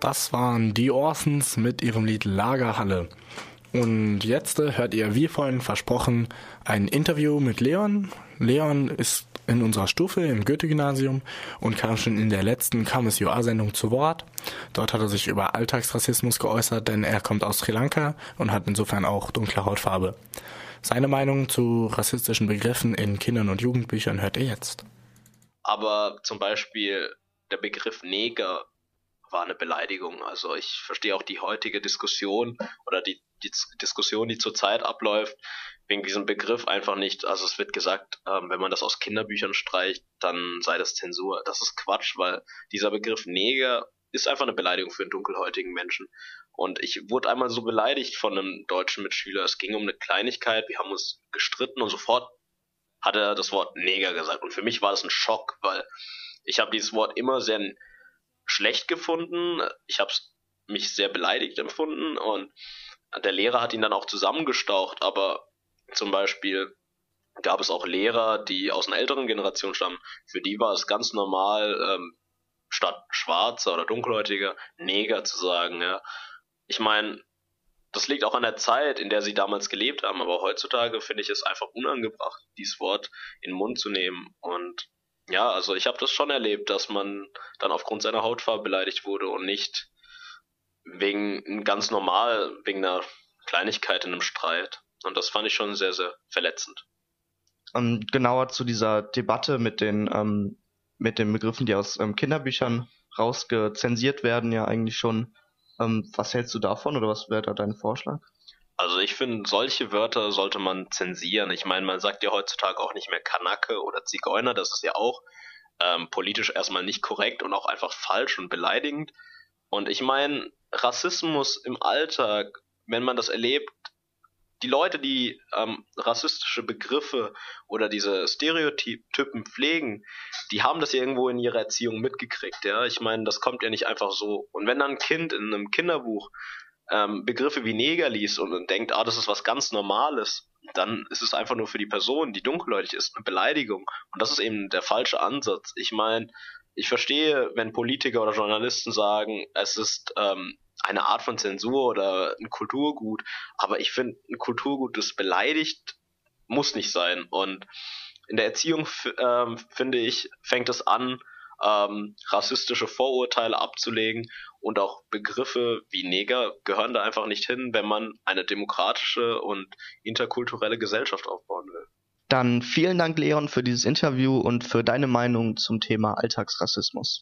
Das waren die Orsons mit ihrem Lied Lagerhalle. Und jetzt hört ihr, wie vorhin versprochen, ein Interview mit Leon. Leon ist in unserer Stufe im Goethe-Gymnasium und kam schon in der letzten KMSUA-Sendung zu Wort. Dort hat er sich über Alltagsrassismus geäußert, denn er kommt aus Sri Lanka und hat insofern auch dunkle Hautfarbe. Seine Meinung zu rassistischen Begriffen in Kindern- und Jugendbüchern hört ihr jetzt. Aber zum Beispiel der Begriff Neger war eine Beleidigung. Also ich verstehe auch die heutige Diskussion oder die, die Diskussion, die zurzeit abläuft, wegen diesem Begriff einfach nicht. Also es wird gesagt, ähm, wenn man das aus Kinderbüchern streicht, dann sei das Zensur. Das ist Quatsch, weil dieser Begriff Neger ist einfach eine Beleidigung für einen dunkelhäutigen Menschen. Und ich wurde einmal so beleidigt von einem deutschen Mitschüler. Es ging um eine Kleinigkeit, wir haben uns gestritten und sofort hat er das Wort Neger gesagt. Und für mich war das ein Schock, weil ich habe dieses Wort immer sehr schlecht gefunden. Ich habe mich sehr beleidigt empfunden und der Lehrer hat ihn dann auch zusammengestaucht, aber zum Beispiel gab es auch Lehrer, die aus einer älteren Generation stammen. Für die war es ganz normal, ähm, statt schwarzer oder dunkelhäutiger Neger zu sagen. Ja. Ich meine, das liegt auch an der Zeit, in der sie damals gelebt haben, aber heutzutage finde ich es einfach unangebracht, dieses Wort in den Mund zu nehmen. Und ja, also ich habe das schon erlebt, dass man dann aufgrund seiner Hautfarbe beleidigt wurde und nicht wegen ganz normal, wegen einer Kleinigkeit in einem Streit. Und das fand ich schon sehr, sehr verletzend. Um, genauer zu dieser Debatte mit den, ähm, mit den Begriffen, die aus ähm, Kinderbüchern rausgezensiert werden, ja eigentlich schon. Ähm, was hältst du davon oder was wäre da dein Vorschlag? Also ich finde, solche Wörter sollte man zensieren. Ich meine, man sagt ja heutzutage auch nicht mehr Kanake oder Zigeuner, das ist ja auch ähm, politisch erstmal nicht korrekt und auch einfach falsch und beleidigend. Und ich meine, Rassismus im Alltag, wenn man das erlebt, die Leute, die ähm, rassistische Begriffe oder diese Stereotypen pflegen, die haben das irgendwo in ihrer Erziehung mitgekriegt. Ja, ich meine, das kommt ja nicht einfach so. Und wenn dann ein Kind in einem Kinderbuch ähm, Begriffe wie Neger liest und, und denkt, ah, das ist was ganz Normales, dann ist es einfach nur für die Person, die dunkelhäutig ist, eine Beleidigung. Und das ist eben der falsche Ansatz. Ich meine, ich verstehe, wenn Politiker oder Journalisten sagen, es ist ähm, eine Art von Zensur oder ein Kulturgut, aber ich finde, ein Kulturgut, das beleidigt, muss nicht sein. Und in der Erziehung, ähm, finde ich, fängt es an, ähm, rassistische Vorurteile abzulegen und auch Begriffe wie Neger gehören da einfach nicht hin, wenn man eine demokratische und interkulturelle Gesellschaft aufbauen will. Dann vielen Dank, Leon, für dieses Interview und für deine Meinung zum Thema Alltagsrassismus.